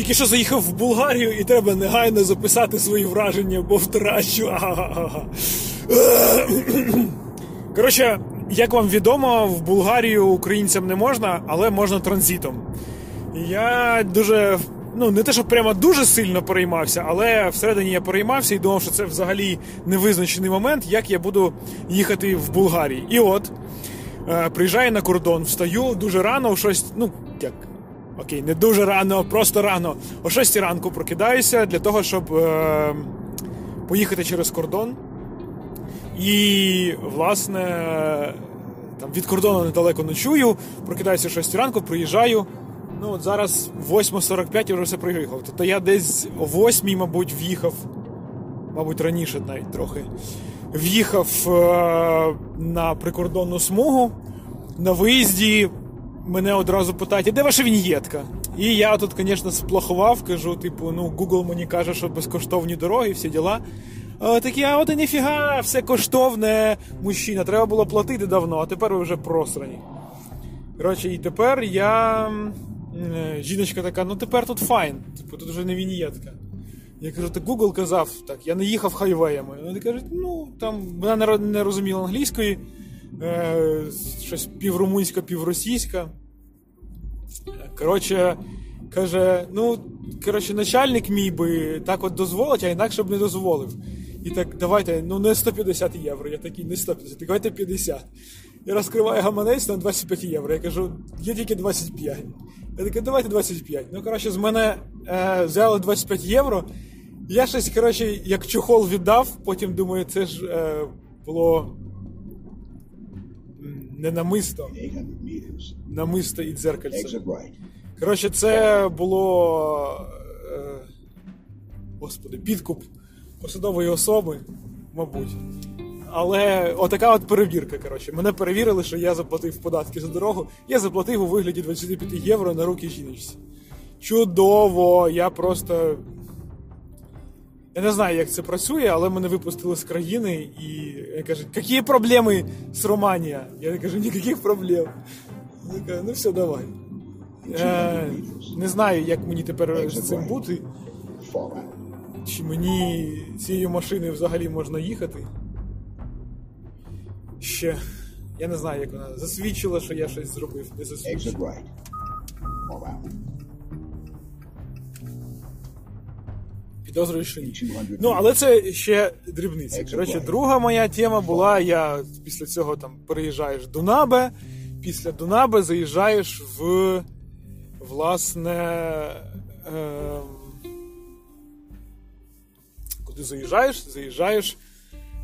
Тільки що заїхав в Болгарію і треба негайно записати свої враження, бо втрачу. Коротше, як вам відомо, в Болгарію українцям не можна, але можна транзитом. Я дуже, ну не те, що прямо дуже сильно переймався, але всередині я переймався і думав, що це взагалі невизначений момент, як я буду їхати в Болгарії. І от е, приїжджаю на кордон, встаю дуже рано, 6, ну як. Окей, не дуже рано, просто рано. О 6 ранку прокидаюся для того, щоб е, поїхати через кордон. І, власне, там від кордону недалеко ночую, прокидаюся о 6 ранку, приїжджаю. Ну, от зараз 8.45 я вже все приїхав. Тобто я десь о 8, мабуть, в'їхав, мабуть, раніше навіть трохи. В'їхав е- на прикордонну смугу. На виїзді мене одразу питають, а де ваша віньєтка? І я тут, звісно, сплохував, кажу, типу, ну, Google мені каже, що безкоштовні дороги, всі діла. А, такі, а от і ніфіга, все коштовне, мужчина, треба було платити давно, а тепер ви вже просрані. Коротше, і тепер я. е, Жіночка така, ну тепер тут файн, типу, тут вже не віньєтка. Я кажу, так Google казав, так, я не їхав хайвеями. Вони кажуть, ну там вона не розуміла англійської, е, щось піврумунська, півросійська. Коротше, каже, ну, коротше, начальник мій би так от дозволить, а інакше б не дозволив. І так, давайте, ну не 150 євро. Я такий, не 150, давайте 50. Я розкриваю гаманець на 25 євро. Я кажу, є тільки 25. Я такий, давайте 25. Ну, коротше, з мене е, взяли 25 євро. Я щось, коротше, як чохол віддав, потім думаю, це ж е, було не намисто, намисто і дзеркальце. Коротше, це було. Е, господи, підкуп посадової особи, мабуть. Але отака от перевірка. Коротше. Мене перевірили, що я заплатив податки за дорогу. Я заплатив у вигляді 25 євро на руки жіночці. Чудово! Я просто. Я не знаю, як це працює, але мене випустили з країни і кажуть, які проблеми з Романія? Я кажу, ніяких проблем. Я кажу, ну все, давай. Е, не знаю, як мені тепер з цим бути. Чи мені цією машиною взагалі можна їхати? Ще. Я не знаю, як вона засвідчила, що я щось зробив, не засвідчила. Підозрюю, що ні. Ну, але це ще дрібниця. Коротше, друга моя тема була: я після цього там переїжджаєш в Дунабе, після Дунабе заїжджаєш в власне. Е, куди заїжджаєш? Заїжджаєш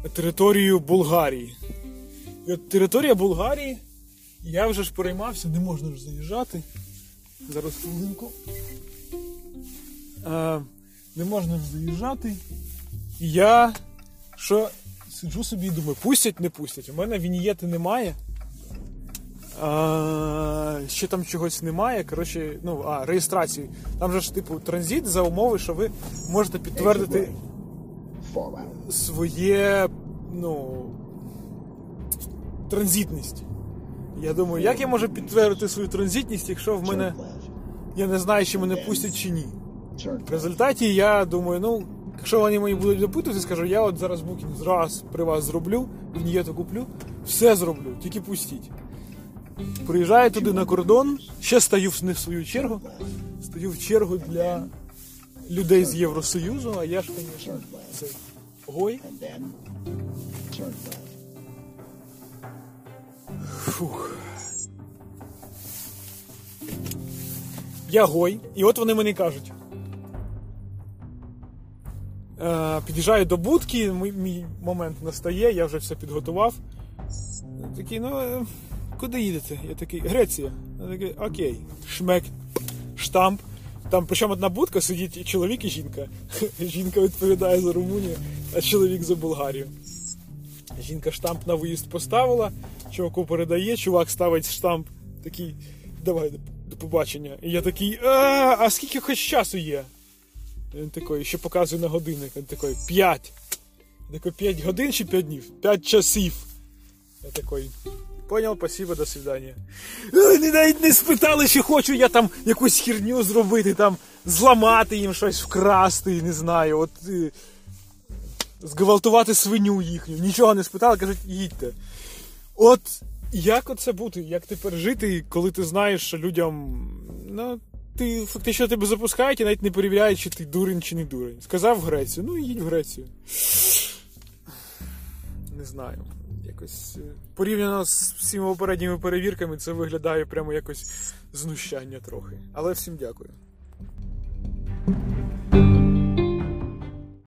на територію Болгарії. І от територія Болгарії, я вже ж переймався, не можна ж заїжджати. Зараз хвилинку. Е, не можна заїжджати. І я що сиджу собі і думаю, пустять, не пустять. У мене вінієти немає. А, ще там чогось немає. Коротше, ну, а, реєстрації. Там же ж, типу, транзит за умови, що ви можете підтвердити своє, ну, транзитність. Я думаю, як я можу підтвердити свою транзитність, якщо в мене я не знаю, чи мене пустять чи ні. В результаті я думаю, ну, якщо вони мені будуть допитувати, скажу, я от зараз букінг раз при вас зроблю, віньєту куплю, все зроблю, тільки пустіть. Приїжджаю туди на кордон, ще стою в- не в свою чергу, стою в чергу для людей з Євросоюзу, а я ж, звісно, це гой. Фух. Я гой, і от вони мені кажуть. Е, під'їжджаю до будки, мій, момент настає, я вже все підготував. Такий, ну, е, куди їдете? Я такий, Греція. Я такий, окей. Шмек, штамп. Там причому одна будка сидить і чоловік і жінка. Жінка відповідає за Румунію, а чоловік за Болгарію. Жінка штамп на виїзд поставила, чуваку передає, чувак ставить штамп, такий, давай до, побачення. І я такий, а скільки хоч часу є? Він такий, ще показує на годинник. Він такий, 5. Я такий, 5 годин чи 5 днів? 5 часів. Я такий, Понял, спасибо, до свидання. Е, Вони навіть не спитали, чи хочу я там якусь херню зробити, там зламати їм щось, вкрасти, не знаю, от е, зґвалтувати свиню їхню. Нічого не спитали, кажуть, їдьте. От як оце бути? Як тепер жити, коли ти знаєш, що людям. Ну, ти фактично тебе запускають і навіть не перевіряють, чи ти дурень чи не дурень. Сказав в Грецію, ну їдь в Грецію. Не знаю. Якось е, порівняно з всіма попередніми перевірками, це виглядає прямо якось знущання трохи. Але всім дякую.